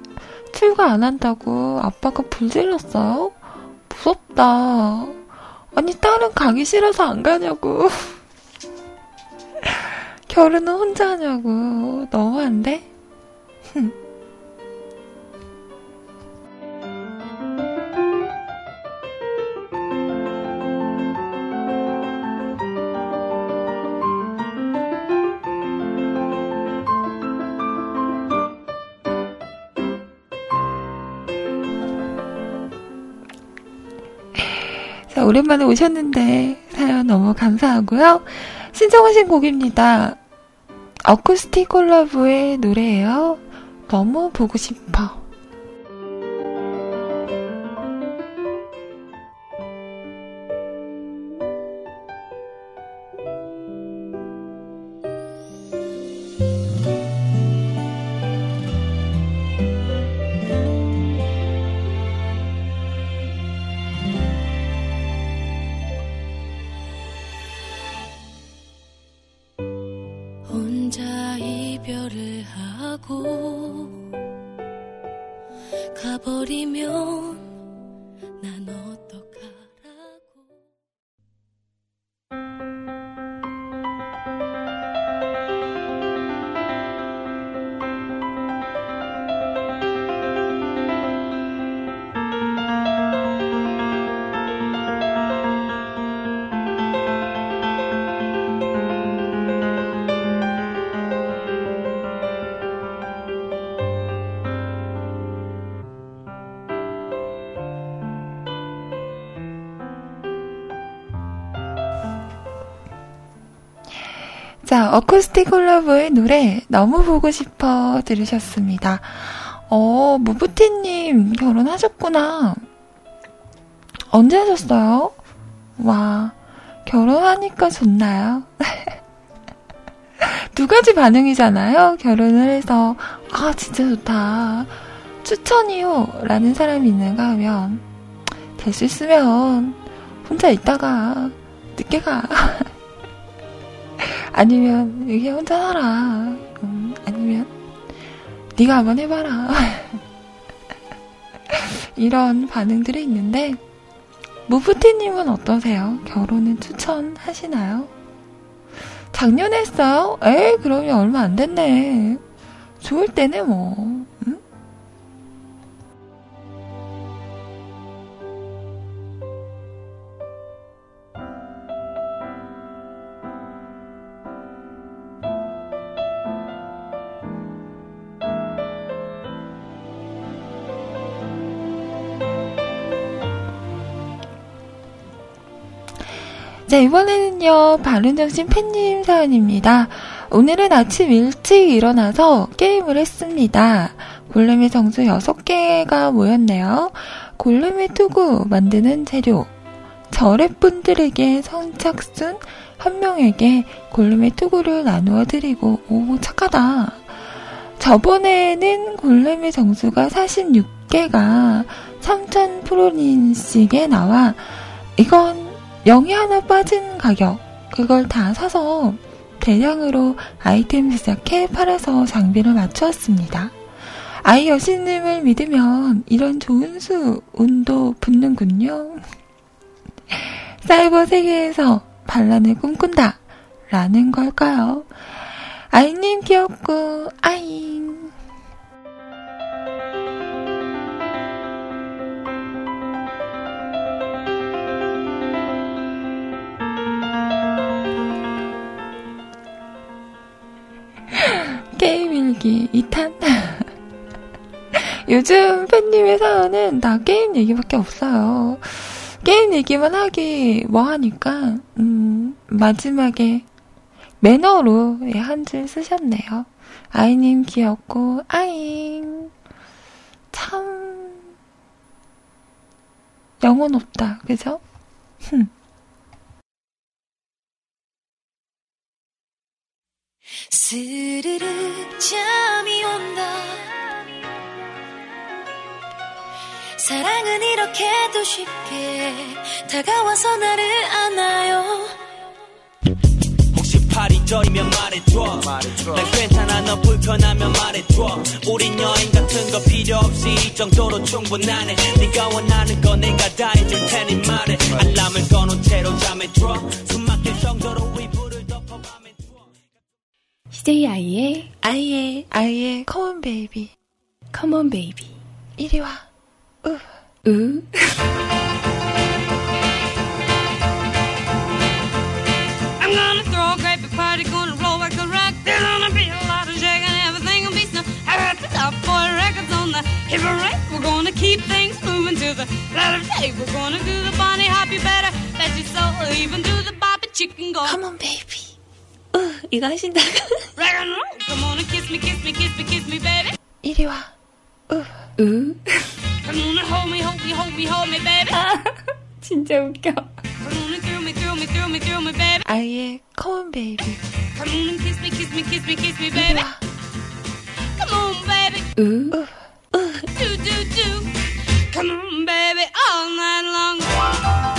출가 안 한다고 아빠가 불질렀어요? 무섭다. 아니, 딸은 가기 싫어서 안 가냐고. 결혼은 혼자 하냐고. 너무한데? 오랜만에 오셨는데 사연 너무 감사하고요. 신청하신 곡입니다. 어쿠스틱 콜라보의 노래예요. 너무 보고 싶어. 자, 어쿠스틱 콜라보의 노래 너무 보고 싶어 들으셨습니다. 어, 무부티님 결혼하셨구나. 언제 하셨어요? 와, 결혼하니까 좋나요? 두 가지 반응이잖아요. 결혼을 해서, 아, 진짜 좋다. 추천이요. 라는 사람이 있는가 하면, 될 수 있으면, 혼자 있다가, 늦게 가. 아니면 여기 혼자 살아. 음, 아니면 네가 한번 해봐라. 이런 반응들이 있는데 무프티님은 어떠세요? 결혼은 추천하시나요? 작년에 했어요? 에이 그러면 얼마 안 됐네. 좋을 때네 뭐. 자, 이번에는요, 바른정신 팬님 사연입니다. 오늘은 아침 일찍 일어나서 게임을 했습니다. 골렘의 정수 6개가 모였네요. 골렘의 투구 만드는 재료. 저랩분들에게 선착순 한 명에게 골렘의 투구를 나누어 드리고, 오, 착하다. 저번에는 골렘의 정수가 46개가 3,000 프로린씩에 나와, 이건 영이 하나 빠진 가격. 그걸 다 사서 대량으로 아이템 제작해 팔아서 장비를 맞추었습니다. 아이 여신님을 믿으면 이런 좋은 수, 운도 붙는군요. 사이버 세계에서 반란을 꿈꾼다. 라는 걸까요? 아이님 귀엽고, 아잉. 얘기 2탄? 요즘 팬님의 사연은 다 게임 얘기밖에 없어요. 게임 얘기만 하기 뭐 하니까, 음, 마지막에 매너로 예, 한줄 쓰셨네요. 아이님 귀엽고, 아잉. 참, 영혼 없다. 그죠? 흠. 스르르 잠이 온다. 사랑은 이렇게도 쉽게 다가와서 나를 안아요. 혹시 팔이 저리면 말해줘. 난 괜찮아 너 불편하면 말해줘. 우린 여행 같은 거 필요 없이 이 정도로 충분하네. 네가 원하는 거 내가 다 해줄 테니 말해. 알람을 꺼놓은 채로 잠에 들어. 숨 막힐 정도로 누워 CJ 아이의 아이의, 아이의 커먼 베이비. 컴온 베이비. 이리 와. 으. 으. I'm gonna throw a great big party, gonna roll like a rock. There's gonna be a lot of shaking, everything will be snow. I got the top boy records on the hip parade. We're gonna keep things moving to the letter tape. We're gonna do the bunny hop, you better bet your soul. Even do the bop and chicken go. 커먼 베이비. 으. 이거 하신다가. Rock and roll. Come on and kiss me, kiss me, kiss me, kiss me, baby. 이리 와. 으. 으. Come on and hold me, hold me, hold me, hold me, baby. 진짜 웃겨. Come on and thrill me, thrill me, thrill me, thrill me, baby. 아이의 커먼 베이비. Come on and kiss me, kiss me, kiss me, kiss me, 이리 baby. 와. Come on, baby. 으. Do, do, do. Come on, baby, all night long.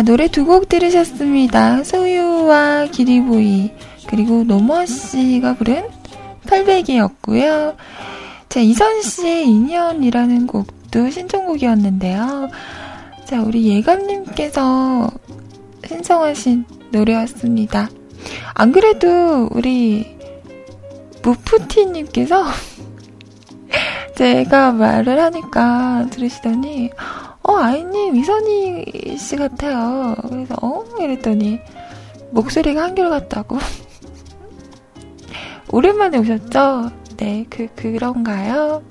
자, 노래 두 곡 들으셨습니다. 소유와 기리보이, 그리고 노머 씨가 부른 800이었고요. 자, 이선 씨의 인연이라는 곡도 신청곡이었는데요. 자, 우리 예감님께서 신청하신 노래였습니다. 안 그래도 우리 무프티님께서 제가 말을 하니까 들으시더니 어, 아이님, 위선희 씨 같아요. 그래서, 어? 이랬더니, 목소리가 한결같다고. 오랜만에 오셨죠? 네, 그, 그런가요?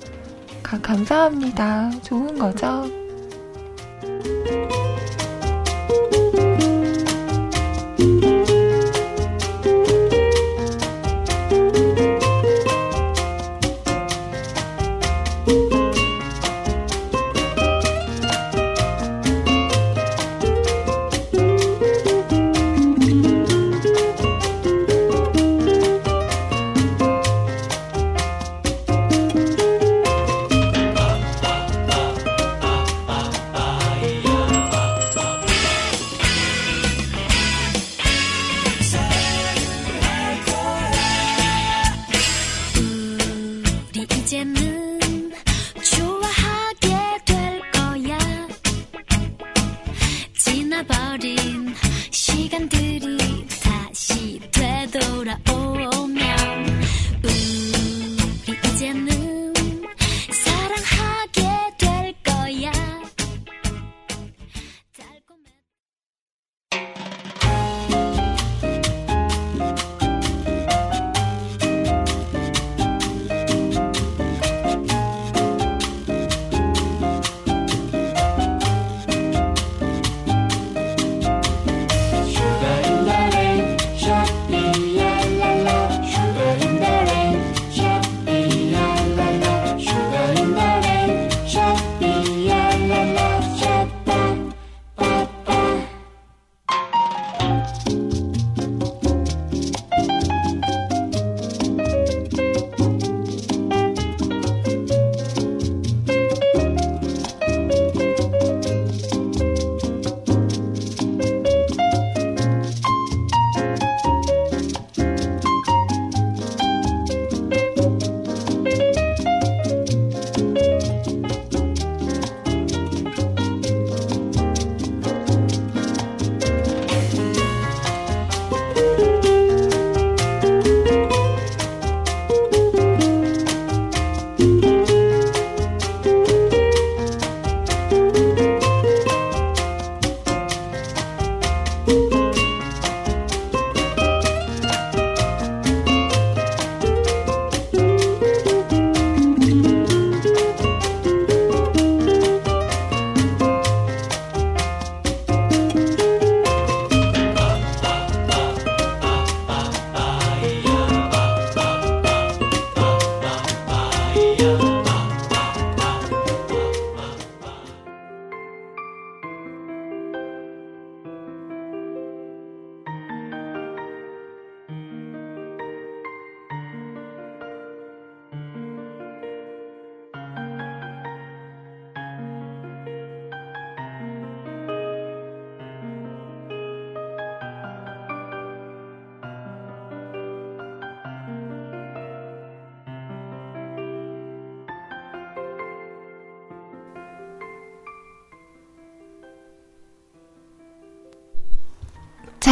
가, 감사합니다. 좋은 거죠?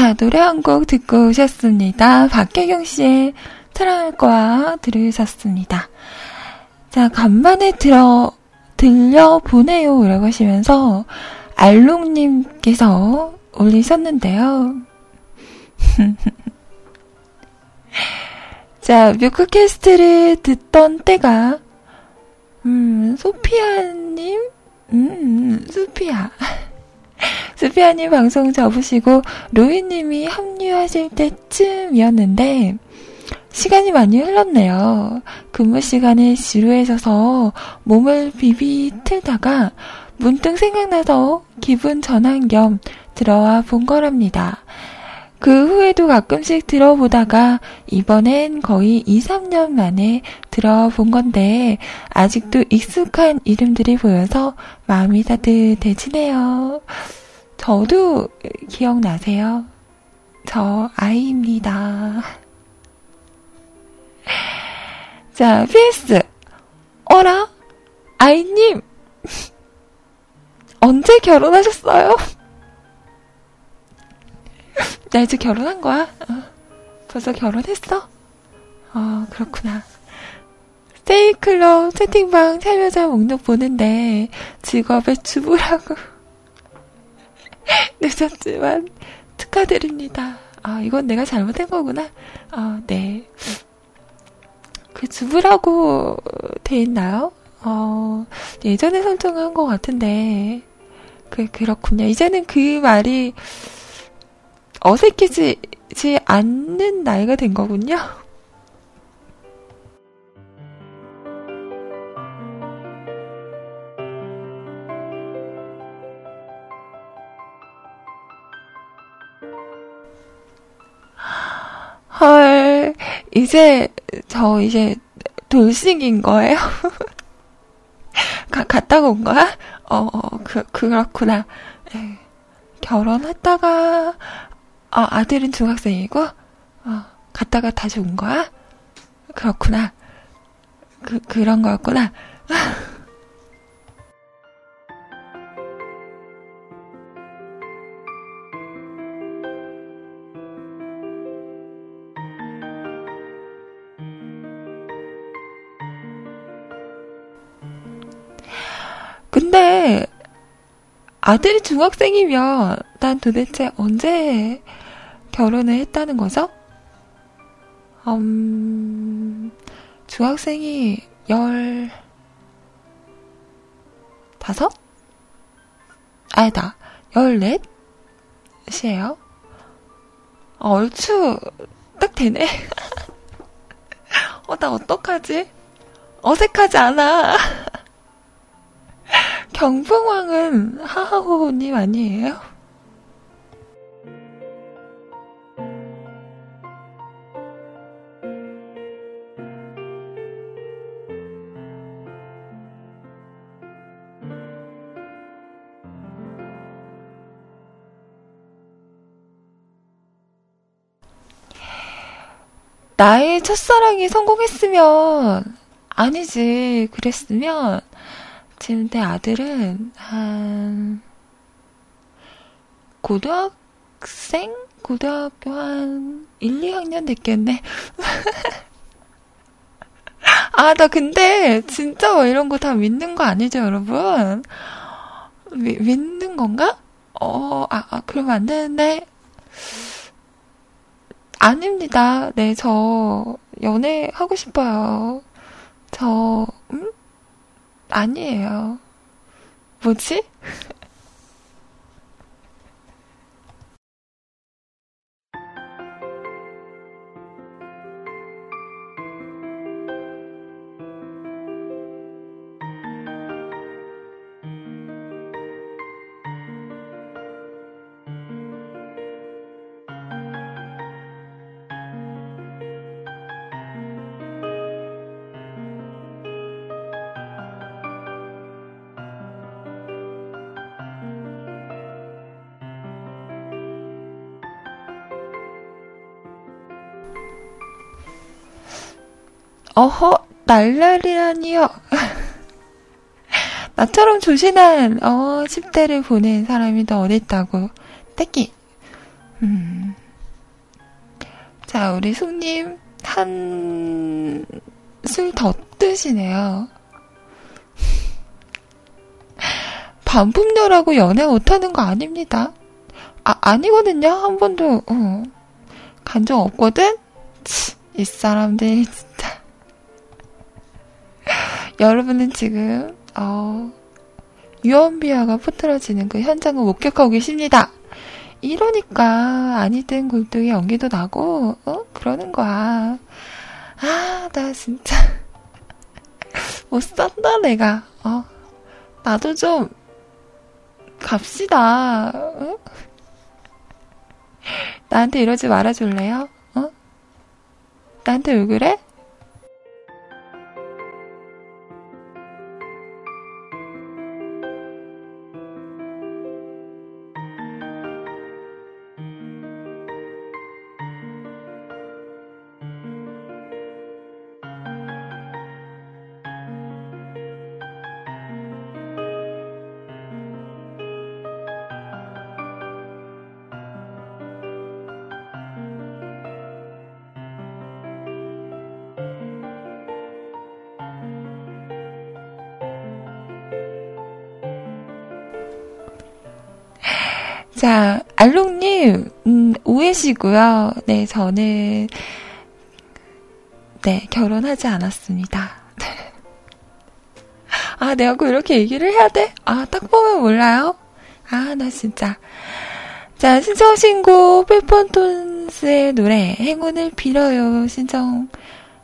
자, 노래 한 곡 듣고 오셨습니다. 박혜경 씨의 거야 들으셨습니다. 자, 간만에 들어, 들려보내요. 라고 하시면서 알롱님께서 올리셨는데요. 자, 뮤크캐스트를 듣던 때가, 음, 소피아님? 음, 소피아. 소피아님 방송 접으시고, 로이님이 합류하실 때쯤이었는데, 시간이 많이 흘렀네요. 근무 시간에 지루해져서 몸을 비비 틀다가 문득 생각나서 기분 전환 겸 들어와 본 거랍니다. 그 후에도 가끔씩 들어보다가 이번엔 거의 2, 3년 만에 들어본 건데 아직도 익숙한 이름들이 보여서 마음이 따뜻해지네요. 저도 기억나세요. 저 아이입니다. 자, PS. 어라? 아이님. 언제 결혼하셨어요? 나 이제 결혼한 거야? 어, 벌써 결혼했어? 어, 그렇구나. 스테이클럽 채팅방 참여자 목록 보는데 직업의 주부라고 늦었지만 축하드립니다. 아, 이건 내가 잘못한 거구나. 아, 네. 그 주부라고 돼 있나요? 어, 예전에 설정한 것 같은데, 그, 그렇군요. 이제는 그 말이 어색해지지 않는 나이가 된 거군요. 헐, 이제, 저 이제 돌싱인 거예요? 가, 갔다가 온 거야? 어, 어 그, 그렇구나. 에, 결혼했다가, 아, 아들은 중학생이고, 어, 갔다가 다시 온 거야? 그렇구나. 그, 그런 거였구나. 근데 아들이 중학생이면 난 도대체 언제 결혼을 했다는 거죠? 음, 중학생이 열 다섯? 아니다, 열넷? 이에요 어, 얼추 딱 되네. 어, 나 어떡하지? 어색하지 않아. 경풍왕은 하하호호님 아니에요? 나의 첫사랑이 성공했으면, 아니지, 그랬으면, 지금 내 아들은 한 고등학생? 고등학교 한 1, 2학년 됐겠네. 아, 나 근데 진짜 뭐 이런 거 다 믿는 거 아니죠, 여러분? 미, 믿는 건가? 어, 아, 아, 그러면 안 되는데. 아닙니다. 네, 저 연애하고 싶어요. 저, 음? 아니에요. 뭐지? 어허, 날라리라니요. 나처럼 조신한, 어, 10대를 보낸 사람이 더 어딨다고. 떼끼. 음. 자, 우리 손님, 한, 술더 뜨시네요. 반품녀라고 연애 못하는 거 아닙니다. 아, 아니거든요. 한 번도, 어. 간적 없거든? 치, 이 사람들. 여러분은 지금, 어, 유언비어가 퍼뜨려지는 그 현장을 목격하고 계십니다. 이러니까 아니든 굴뚝에 연기도 나고 어 그러는 거야. 아 나 진짜 못 산다 내가. 어 나도 좀 갑시다. 어? 나한테 이러지 말아줄래요? 어? 나한테 왜 그래? 자, 알록님, 음, 오해시고요. 네, 저는, 네, 결혼하지 않았습니다. 아, 내가 꼭 이렇게 얘기를 해야 돼? 아, 딱 보면 몰라요? 아, 나 진짜. 자, 신청 신곡, 페퍼톤스의 노래, 행운을 빌어요. 신청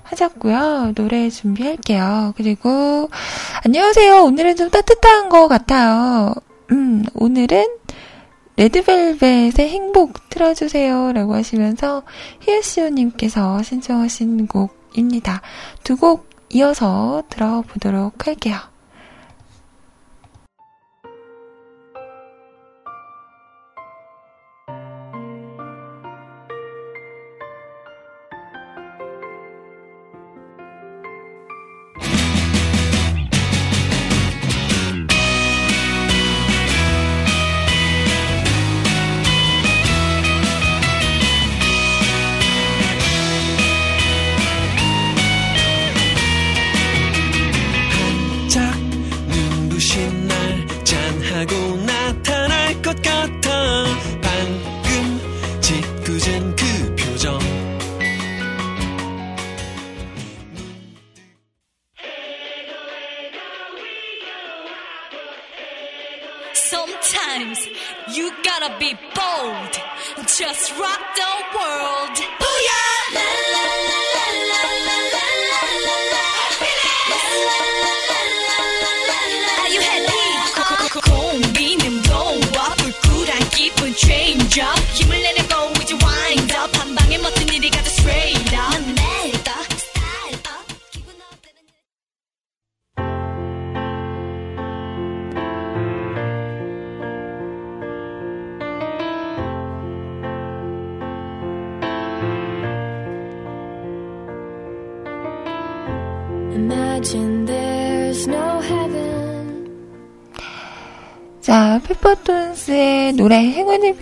하셨고요. 노래 준비할게요. 그리고, 안녕하세요. 오늘은 좀 따뜻한 것 같아요. 음, 오늘은 레드벨벳의 행복 틀어주세요. 라고 하시면서 히에시오님께서 신청하신 곡입니다. 두 곡 이어서 들어보도록 할게요.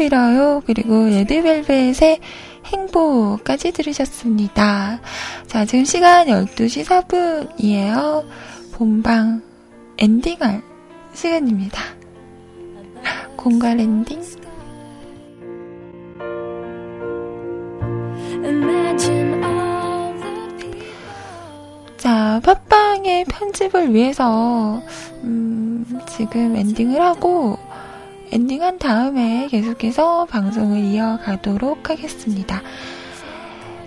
빌어요. 그리고 레드벨벳의 행복까지 들으셨습니다. 자, 지금 시간 12시 4분이에요. 본방 엔딩할 시간입니다. 공갈 엔딩. 자, 팟빵의 편집을 위해서, 음, 지금 엔딩을 하고, 엔딩한 다음에 계속해서 방송을 이어가도록 하겠습니다.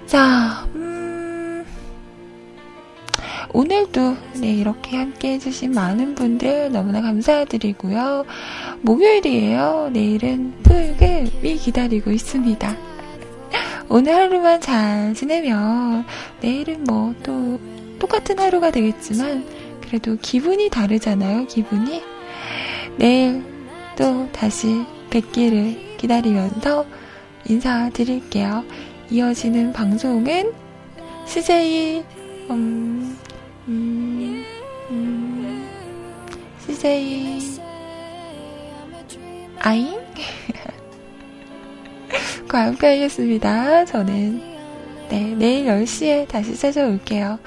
자, 음, 오늘도, 네, 이렇게 함께 해주신 많은 분들 너무나 감사드리고요. 목요일이에요. 내일은 토요일이 기다리고 있습니다. 오늘 하루만 잘 지내면 내일은 뭐 또 똑같은 하루가 되겠지만 그래도 기분이 다르잖아요. 기분이 내일 또 다시 뵙기를 기다리면서 인사드릴게요. 이어지는 방송은 CJ 음, 음, 음, CJ 아잉 과 함께 하겠습니다. 저는, 네, 내일 10시에 다시 찾아올게요.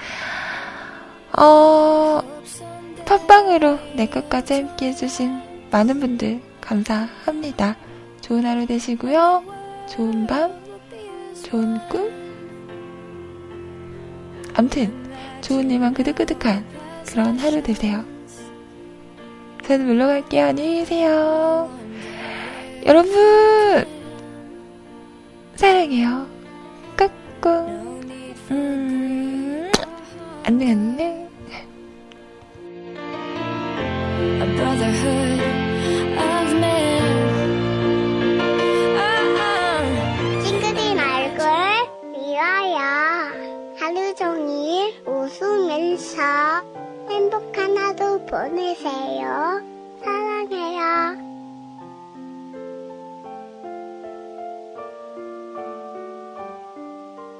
어, 팟빵으로 내 끝까지 함께 해주신 많은 분들 감사합니다. 좋은 하루 되시고요. 좋은 밤, 좋은 꿈. 암튼, 좋은 일만 그득그득한 그런 하루 되세요. 저는 물러갈게요. 안녕히 계세요. 여러분! 사랑해요. 까꿍. 음, 안녕, 안녕. 웃으면서 행복한 하루 보내세요. 사랑해요.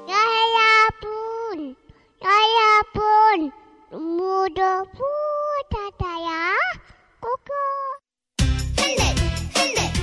여러분, 여러분, 눈물을 푸다다야. 꼬꼬. 흔들, 흔들.